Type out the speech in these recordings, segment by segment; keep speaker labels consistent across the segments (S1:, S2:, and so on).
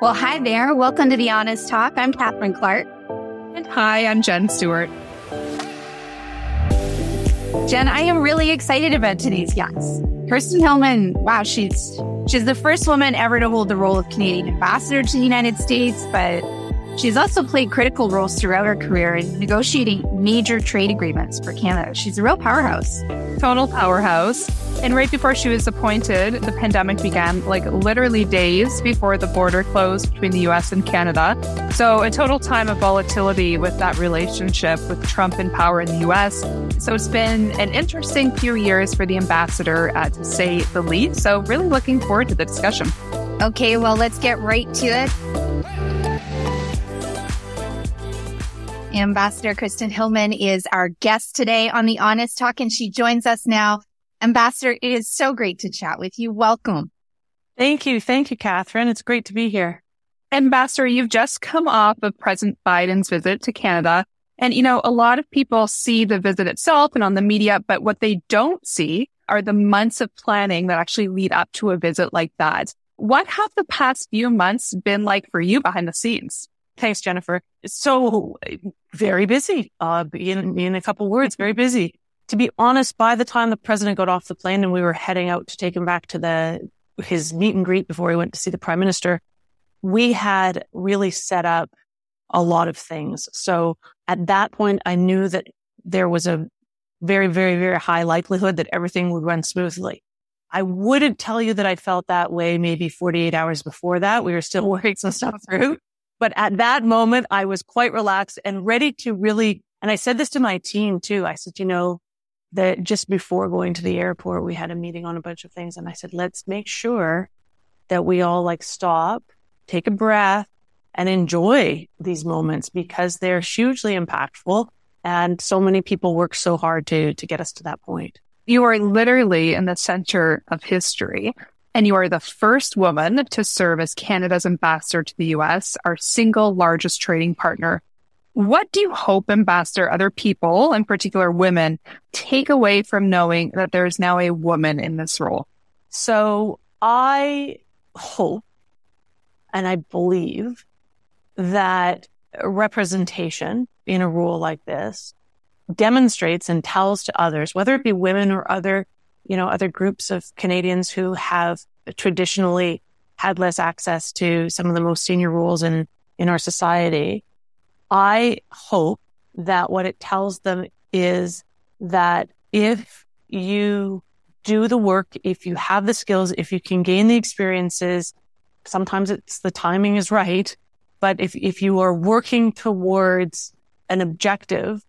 S1: Well, hi there. Welcome to the Honest Talk. I'm Catherine Clark.
S2: And hi, I'm Jen Stewart.
S1: Jen, I am really excited about today's guest. Kirsten Hillman, wow, she's she's the first woman ever to hold the role of Canadian ambassador to the United States, but she's also played critical roles throughout her career in negotiating major trade agreements for Canada. She's a real powerhouse.
S2: Total powerhouse. And right before she was appointed, the pandemic began, like literally days before the border closed between the US and Canada. So, a total time of volatility with that relationship with Trump in power in the US. So, it's been an interesting few years for the ambassador, uh, to say the least. So, really looking forward to the discussion.
S1: Okay, well, let's get right to it. Ambassador Kirsten Hillman is our guest today on the Honest Talk, and she joins us now. Ambassador, it is so great to chat with you. Welcome.
S3: Thank you. Thank you, Catherine. It's great to be here.
S2: Ambassador, you've just come off of President Biden's visit to Canada. And, you know, a lot of people see the visit itself and on the media, but what they don't see are the months of planning that actually lead up to a visit like that. What have the past few months been like for you behind the scenes?
S3: Thanks, Jennifer. So very busy. Uh, in, in a couple words, very busy. To be honest, by the time the president got off the plane and we were heading out to take him back to the, his meet and greet before he went to see the prime minister, we had really set up a lot of things. So at that point, I knew that there was a very, very, very high likelihood that everything would run smoothly. I wouldn't tell you that I felt that way maybe 48 hours before that. We were still working some stuff through. But at that moment, I was quite relaxed and ready to really, and I said this to my team too. I said, you know, that just before going to the airport, we had a meeting on a bunch of things. And I said, let's make sure that we all like stop, take a breath and enjoy these moments because they're hugely impactful. And so many people work so hard to, to get us to that point.
S2: You are literally in the center of history and you are the first woman to serve as Canada's ambassador to the US, our single largest trading partner. What do you hope, Ambassador, other people, in particular women, take away from knowing that there is now a woman in this role?
S3: So I hope and I believe that representation in a role like this demonstrates and tells to others, whether it be women or other you know, other groups of Canadians who have traditionally had less access to some of the most senior roles in, in our society. I hope that what it tells them is that if you do the work, if you have the skills, if you can gain the experiences, sometimes it's the timing is right. But if, if you are working towards an objective,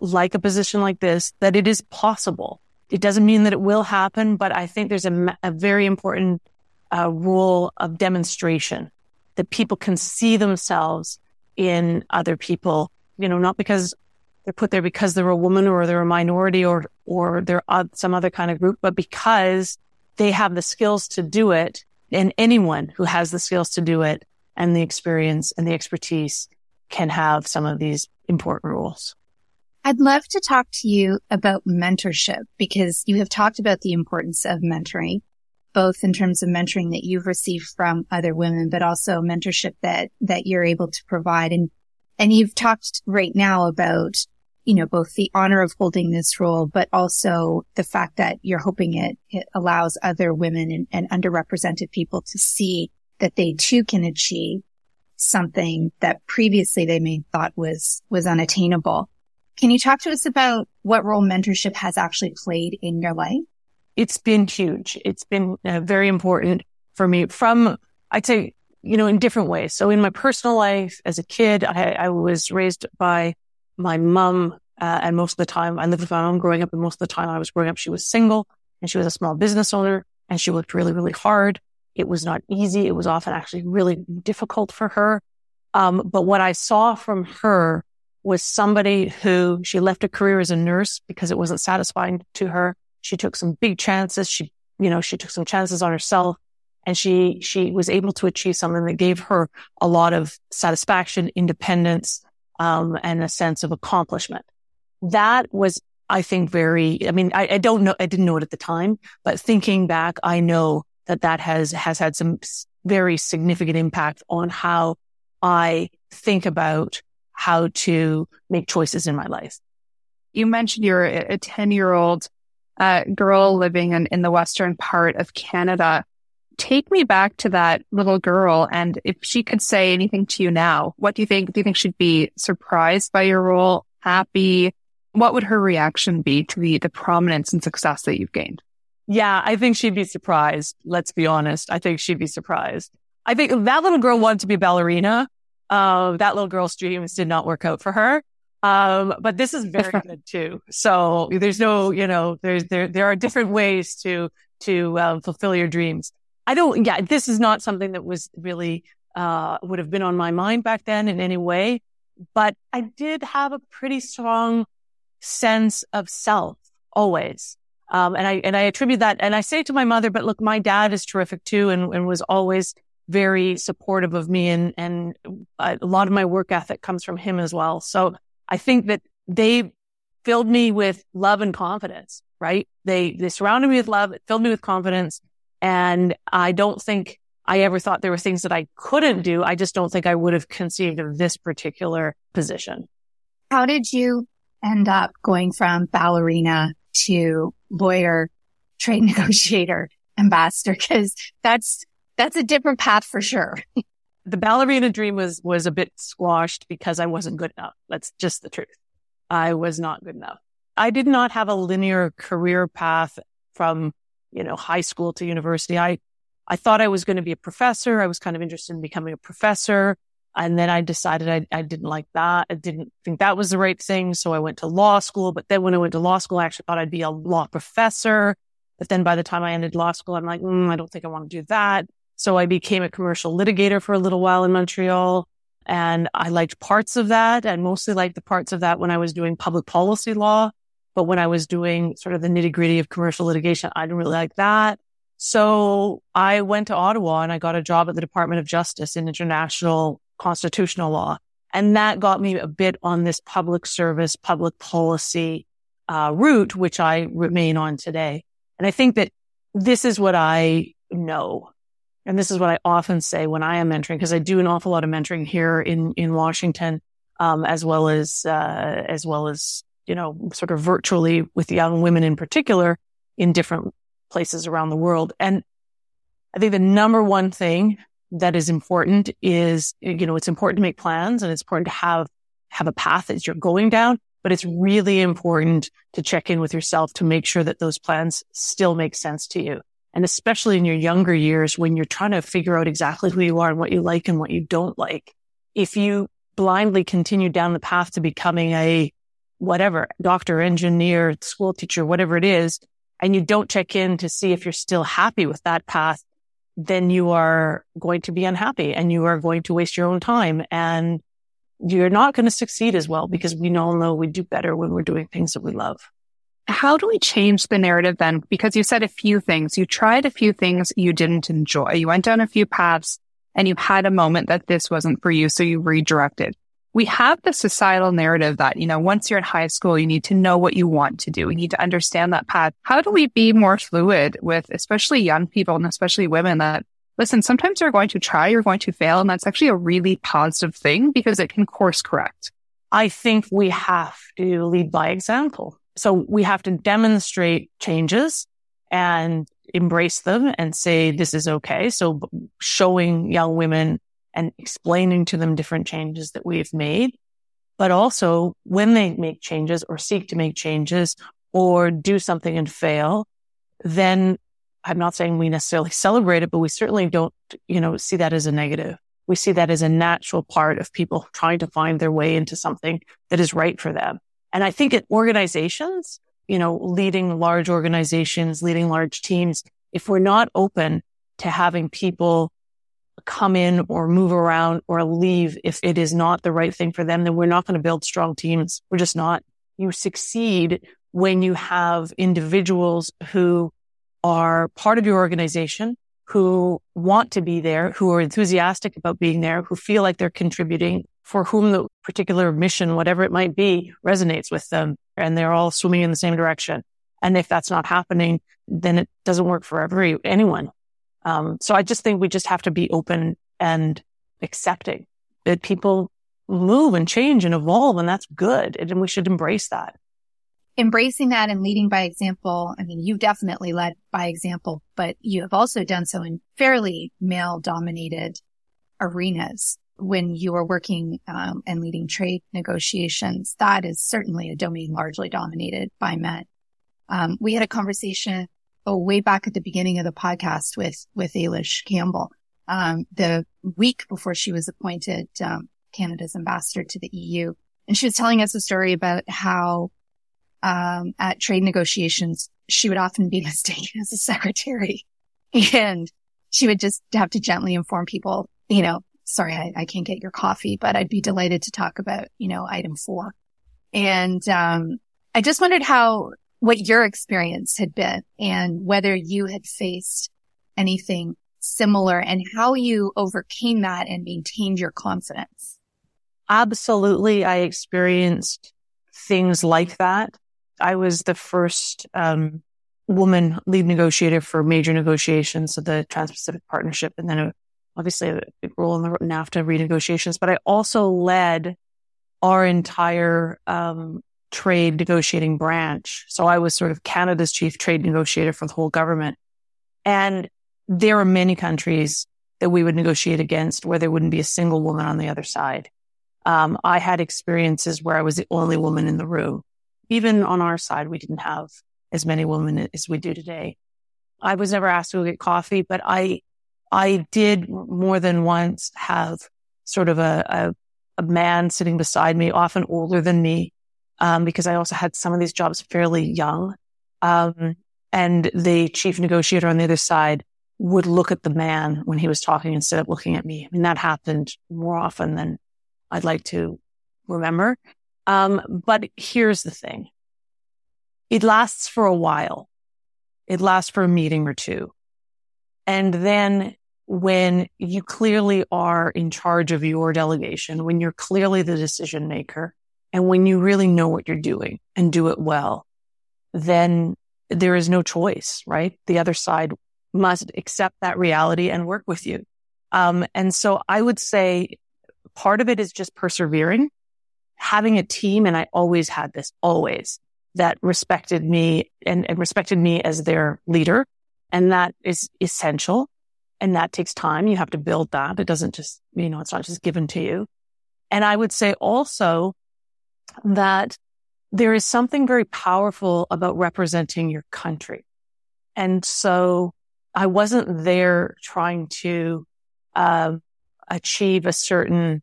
S3: like a position like this, that it is possible it doesn't mean that it will happen, but I think there's a, a very important uh, rule of demonstration that people can see themselves in other people, you know, not because they're put there because they're a woman or they're a minority or, or they're some other kind of group, but because they have the skills to do it and anyone who has the skills to do it and the experience and the expertise can have some of these important roles.
S1: I'd love to talk to you about mentorship because you have talked about the importance of mentoring, both in terms of mentoring that you've received from other women, but also mentorship that, that you're able to provide. And, and you've talked right now about, you know, both the honor of holding this role, but also the fact that you're hoping it, it allows other women and, and underrepresented people to see that they too can achieve something that previously they may thought was, was unattainable. Can you talk to us about what role mentorship has actually played in your life?
S3: It's been huge. It's been uh, very important for me from, I'd say, you know, in different ways. So in my personal life as a kid, I, I was raised by my mom. Uh, and most of the time I lived with my mom growing up. And most of the time I was growing up, she was single and she was a small business owner and she worked really, really hard. It was not easy. It was often actually really difficult for her. Um, but what I saw from her was somebody who she left a career as a nurse because it wasn't satisfying to her. She took some big chances. She, you know, she took some chances on herself and she, she was able to achieve something that gave her a lot of satisfaction, independence, um, and a sense of accomplishment. That was, I think, very, I mean, I, I don't know, I didn't know it at the time, but thinking back, I know that that has, has had some very significant impact on how I think about how to make choices in my life.
S2: You mentioned you're a 10 year old uh, girl living in, in the western part of Canada. Take me back to that little girl. And if she could say anything to you now, what do you think? Do you think she'd be surprised by your role? Happy? What would her reaction be to the, the prominence and success that you've gained?
S3: Yeah, I think she'd be surprised. Let's be honest. I think she'd be surprised. I think that little girl wanted to be a ballerina. Uh, that little girl's dreams did not work out for her. Um, but this is very good too. So there's no, you know, there's, there, there are different ways to, to, um, fulfill your dreams. I don't, yeah, this is not something that was really, uh, would have been on my mind back then in any way, but I did have a pretty strong sense of self always. Um, and I, and I attribute that, and I say to my mother, but look, my dad is terrific too and, and was always very supportive of me and, and a lot of my work ethic comes from him as well. So I think that they filled me with love and confidence, right? They, they surrounded me with love, filled me with confidence. And I don't think I ever thought there were things that I couldn't do. I just don't think I would have conceived of this particular position.
S1: How did you end up going from ballerina to lawyer, trade negotiator, ambassador? Cause that's, that's a different path for sure.
S3: the ballerina dream was, was a bit squashed because I wasn't good enough. That's just the truth. I was not good enough. I did not have a linear career path from, you know, high school to university. I, I thought I was going to be a professor. I was kind of interested in becoming a professor. And then I decided I, I didn't like that. I didn't think that was the right thing. So I went to law school. But then when I went to law school, I actually thought I'd be a law professor. But then by the time I ended law school, I'm like, mm, I don't think I want to do that. So I became a commercial litigator for a little while in Montreal. And I liked parts of that and mostly liked the parts of that when I was doing public policy law. But when I was doing sort of the nitty gritty of commercial litigation, I didn't really like that. So I went to Ottawa and I got a job at the Department of Justice in international constitutional law. And that got me a bit on this public service, public policy uh, route, which I remain on today. And I think that this is what I know and this is what I often say when I am mentoring, because I do an awful lot of mentoring here in, in Washington, um, as well as, uh, as well as, you know, sort of virtually with young women in particular in different places around the world. And I think the number one thing that is important is, you know, it's important to make plans and it's important to have, have a path that you're going down, but it's really important to check in with yourself to make sure that those plans still make sense to you. And especially in your younger years when you're trying to figure out exactly who you are and what you like and what you don't like. If you blindly continue down the path to becoming a whatever doctor, engineer, school teacher, whatever it is, and you don't check in to see if you're still happy with that path, then you are going to be unhappy and you are going to waste your own time and you're not going to succeed as well because we all know we do better when we're doing things that we love.
S2: How do we change the narrative then? Because you said a few things. You tried a few things you didn't enjoy. You went down a few paths and you had a moment that this wasn't for you. So you redirected. We have the societal narrative that, you know, once you're in high school, you need to know what you want to do. You need to understand that path. How do we be more fluid with especially young people and especially women that listen, sometimes you're going to try, you're going to fail. And that's actually a really positive thing because it can course correct.
S3: I think we have to lead by example. So we have to demonstrate changes and embrace them and say, this is okay. So showing young women and explaining to them different changes that we've made. But also when they make changes or seek to make changes or do something and fail, then I'm not saying we necessarily celebrate it, but we certainly don't, you know, see that as a negative. We see that as a natural part of people trying to find their way into something that is right for them. And I think at organizations, you know, leading large organizations, leading large teams, if we're not open to having people come in or move around or leave if it is not the right thing for them, then we're not going to build strong teams. We're just not. You succeed when you have individuals who are part of your organization, who want to be there, who are enthusiastic about being there, who feel like they're contributing, for whom the particular mission, whatever it might be, resonates with them and they're all swimming in the same direction. And if that's not happening, then it doesn't work for every anyone. Um, so I just think we just have to be open and accepting that people move and change and evolve and that's good. And we should embrace that.
S1: Embracing that and leading by example. I mean, you've definitely led by example, but you have also done so in fairly male dominated arenas when you are working um, and leading trade negotiations. That is certainly a domain largely dominated by men. Um, we had a conversation oh, way back at the beginning of the podcast with, with Ailish Campbell, um, the week before she was appointed, um, Canada's ambassador to the EU. And she was telling us a story about how, um, at trade negotiations, she would often be mistaken as a secretary and she would just have to gently inform people, you know, sorry, I, I can't get your coffee, but I'd be delighted to talk about, you know, item four. And, um, I just wondered how what your experience had been and whether you had faced anything similar and how you overcame that and maintained your confidence.
S3: Absolutely. I experienced things like that. I was the first um, woman lead negotiator for major negotiations of the Trans-Pacific Partnership and then a, obviously a big role in the NAFTA renegotiations, but I also led our entire um, trade negotiating branch. So I was sort of Canada's chief trade negotiator for the whole government. And there are many countries that we would negotiate against where there wouldn't be a single woman on the other side. Um, I had experiences where I was the only woman in the room. Even on our side, we didn't have as many women as we do today. I was never asked to go get coffee, but I, I did more than once have sort of a, a, a man sitting beside me, often older than me, um, because I also had some of these jobs fairly young. Um, and the chief negotiator on the other side would look at the man when he was talking instead of looking at me. I mean, that happened more often than I'd like to remember. Um, but here's the thing. It lasts for a while. It lasts for a meeting or two. And then when you clearly are in charge of your delegation, when you're clearly the decision maker, and when you really know what you're doing and do it well, then there is no choice, right? The other side must accept that reality and work with you. Um, and so I would say part of it is just persevering, having a team. And I always had this always that respected me and, and respected me as their leader. And that is essential. And that takes time. You have to build that. It doesn't just, you know, it's not just given to you. And I would say also that there is something very powerful about representing your country. And so I wasn't there trying to uh, achieve a certain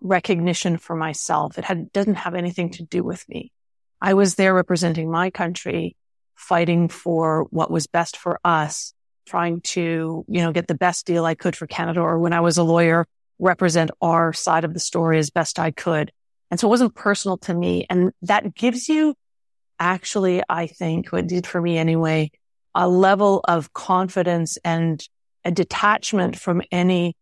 S3: recognition for myself. It had, doesn't have anything to do with me. I was there representing my country, fighting for what was best for us, trying to, you know, get the best deal I could for Canada. Or when I was a lawyer, represent our side of the story as best I could. And so it wasn't personal to me. And that gives you actually, I think what did for me anyway, a level of confidence and a detachment from any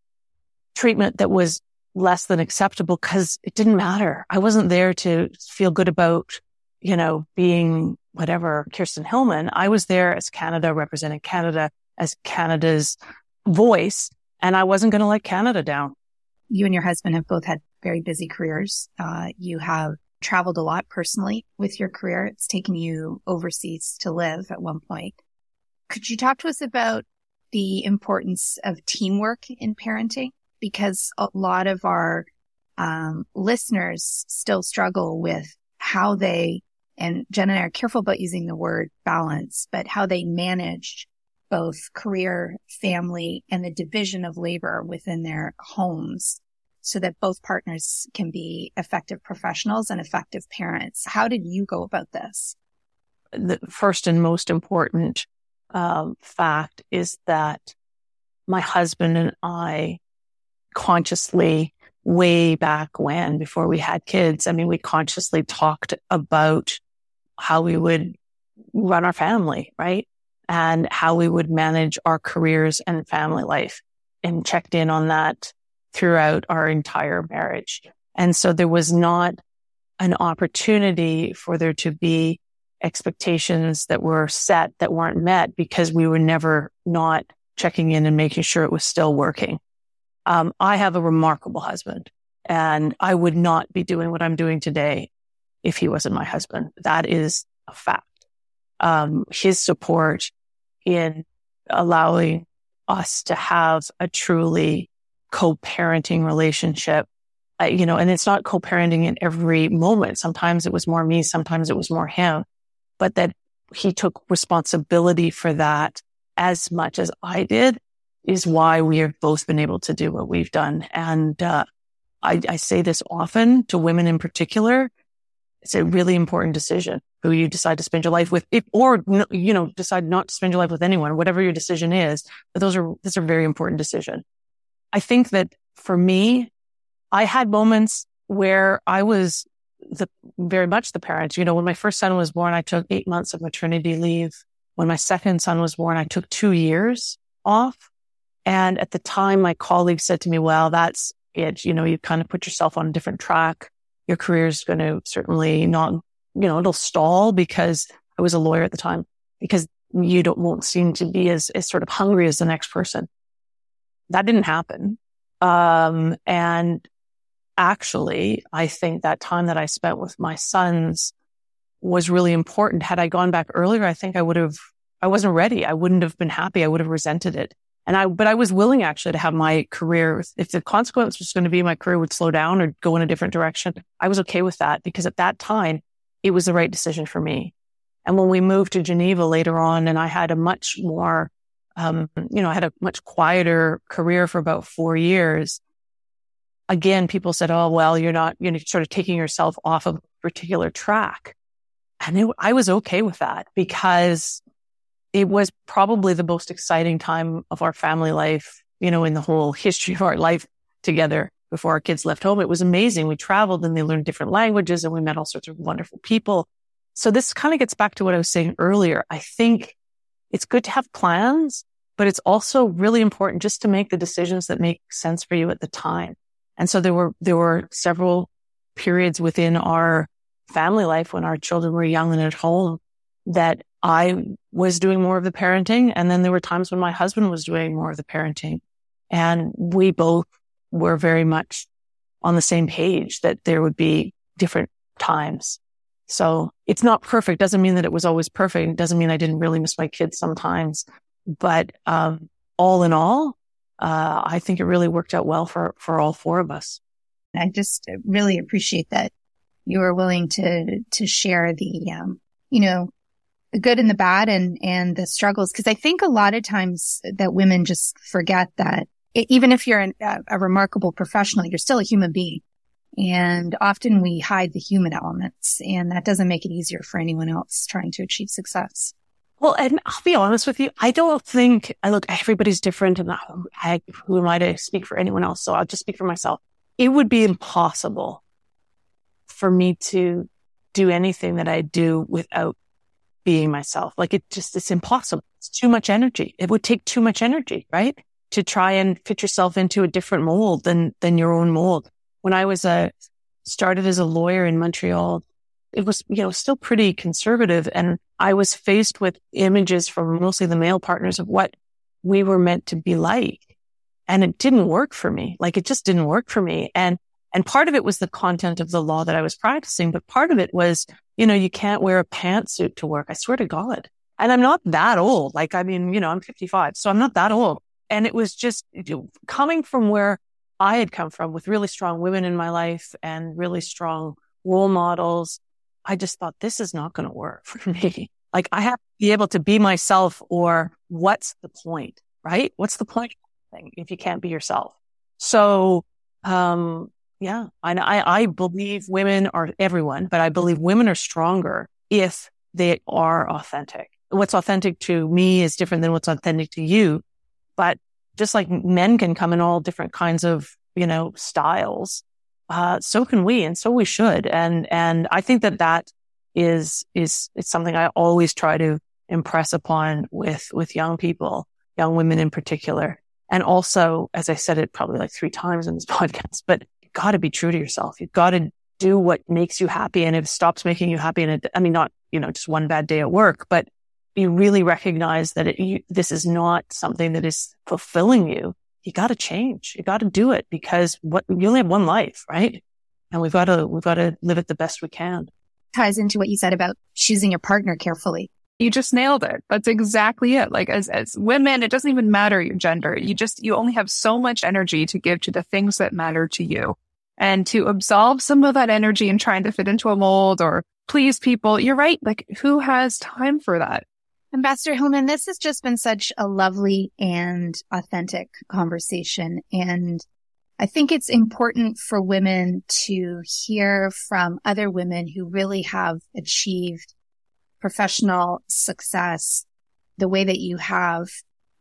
S3: treatment that was less than acceptable because it didn't matter. I wasn't there to feel good about, you know, being whatever Kirsten Hillman. I was there as Canada representing Canada as Canada's voice and I wasn't going to let Canada down.
S1: You and your husband have both had very busy careers. Uh, you have traveled a lot personally with your career. It's taken you overseas to live at one point. Could you talk to us about the importance of teamwork in parenting? Because a lot of our um, listeners still struggle with how they, and Jen and I are careful about using the word balance, but how they manage both career, family, and the division of labor within their homes so that both partners can be effective professionals and effective parents. How did you go about this?
S3: The first and most important um, fact is that my husband and I consciously, way back when, before we had kids, I mean, we consciously talked about how we would run our family, right? And how we would manage our careers and family life and checked in on that throughout our entire marriage. And so there was not an opportunity for there to be expectations that were set that weren't met because we were never not checking in and making sure it was still working. Um, I have a remarkable husband and I would not be doing what I'm doing today if he wasn't my husband. That is a fact. Um, his support in allowing us to have a truly co-parenting relationship. Uh, you know, and it's not co-parenting in every moment. Sometimes it was more me. Sometimes it was more him, but that he took responsibility for that as much as I did is why we have both been able to do what we've done. And, uh, I, I say this often to women in particular. It's a really important decision who you decide to spend your life with, if, or, you know, decide not to spend your life with anyone, whatever your decision is. But those are, these are very important decision. I think that for me, I had moments where I was the very much the parent. You know, when my first son was born, I took eight months of maternity leave. When my second son was born, I took two years off. And at the time, my colleague said to me, well, that's it. You know, you kind of put yourself on a different track. Your career is going to certainly not, you know, it'll stall because I was a lawyer at the time because you don't won't seem to be as, as sort of hungry as the next person. That didn't happen. Um, and actually, I think that time that I spent with my sons was really important. Had I gone back earlier, I think I would have, I wasn't ready. I wouldn't have been happy. I would have resented it. And I, but I was willing actually to have my career. If the consequence was going to be my career would slow down or go in a different direction, I was okay with that because at that time it was the right decision for me. And when we moved to Geneva later on and I had a much more, um, you know, I had a much quieter career for about four years. Again, people said, Oh, well, you're not, you know, sort of taking yourself off of a particular track. And it, I was okay with that because it was probably the most exciting time of our family life, you know, in the whole history of our life together before our kids left home. It was amazing. We traveled and they learned different languages and we met all sorts of wonderful people. So this kind of gets back to what I was saying earlier. I think it's good to have plans, but it's also really important just to make the decisions that make sense for you at the time. And so there were, there were several periods within our family life when our children were young and at home that I was doing more of the parenting. And then there were times when my husband was doing more of the parenting. And we both were very much on the same page that there would be different times. So it's not perfect. Doesn't mean that it was always perfect. It doesn't mean I didn't really miss my kids sometimes. But um, all in all, uh, I think it really worked out well for, for all four of us.
S1: I just really appreciate that you were willing to, to share the, um, you know, good and the bad and, and the struggles. Cause I think a lot of times that women just forget that even if you're an, a, a remarkable professional, you're still a human being. And often we hide the human elements and that doesn't make it easier for anyone else trying to achieve success.
S3: Well, and I'll be honest with you. I don't think I look, everybody's different and I, who am I to speak for anyone else? So I'll just speak for myself. It would be impossible for me to do anything that I do without being myself. Like it just, it's impossible. It's too much energy. It would take too much energy, right? To try and fit yourself into a different mold than, than your own mold. When I was a, started as a lawyer in Montreal, it was, you know, still pretty conservative. And I was faced with images from mostly the male partners of what we were meant to be like. And it didn't work for me. Like it just didn't work for me. And, and part of it was the content of the law that I was practicing, but part of it was you know, you can't wear a pantsuit to work. I swear to God. And I'm not that old. Like, I mean, you know, I'm 55, so I'm not that old. And it was just you know, coming from where I had come from with really strong women in my life and really strong role models. I just thought this is not going to work for me. Like I have to be able to be myself or what's the point, right? What's the point if you can't be yourself? So, um, yeah. And I, I believe women are everyone, but I believe women are stronger if they are authentic. What's authentic to me is different than what's authentic to you. But just like men can come in all different kinds of, you know, styles, uh, so can we and so we should. And, and I think that that is, is, it's something I always try to impress upon with, with young people, young women in particular. And also, as I said it probably like three times in this podcast, but got to be true to yourself. You've got to do what makes you happy. And if it stops making you happy and it, I mean, not, you know, just one bad day at work, but you really recognize that it, you, this is not something that is fulfilling you, you got to change. You got to do it because what you only have one life, right? And we've got to, we've got to live it the best we can.
S1: Ties into what you said about choosing your partner carefully.
S2: You just nailed it. That's exactly it. Like as, as women, it doesn't even matter your gender. You just, you only have so much energy to give to the things that matter to you and to absolve some of that energy and trying to fit into a mold or please people. You're right. Like who has time for that?
S1: Ambassador Hillman, this has just been such a lovely and authentic conversation. And I think it's important for women to hear from other women who really have achieved professional success the way that you have,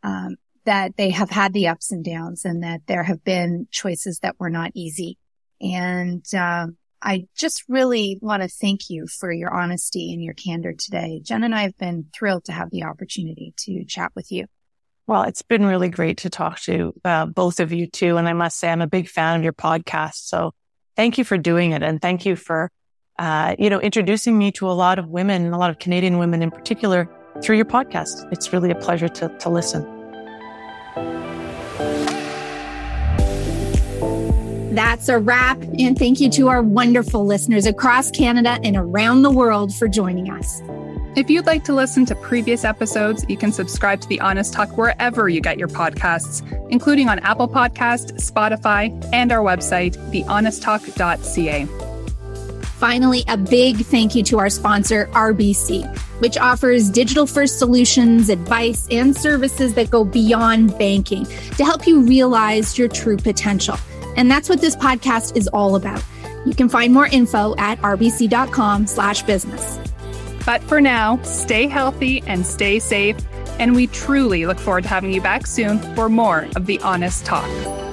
S1: um, that they have had the ups and downs and that there have been choices that were not easy. And, um, I just really want to thank you for your honesty and your candor today. Jen and I have been thrilled to have the opportunity to chat with you.
S3: Well, it's been really great to talk to uh, both of you too. And I must say, I'm a big fan of your podcast. So thank you for doing it. And thank you for uh, you know, introducing me to a lot of women, a lot of Canadian women in particular, through your podcast. It's really a pleasure to, to listen.
S1: That's a wrap. And thank you to our wonderful listeners across Canada and around the world for joining us.
S2: If you'd like to listen to previous episodes, you can subscribe to The Honest Talk wherever you get your podcasts, including on Apple Podcast, Spotify, and our website, thehonesttalk.ca.
S1: Finally, a big thank you to our sponsor, RBC, which offers digital first solutions, advice, and services that go beyond banking to help you realize your true potential. And that's what this podcast is all about. You can find more info at rbc.com slash business.
S2: But for now, stay healthy and stay safe. And we truly look forward to having you back soon for more of the honest talk.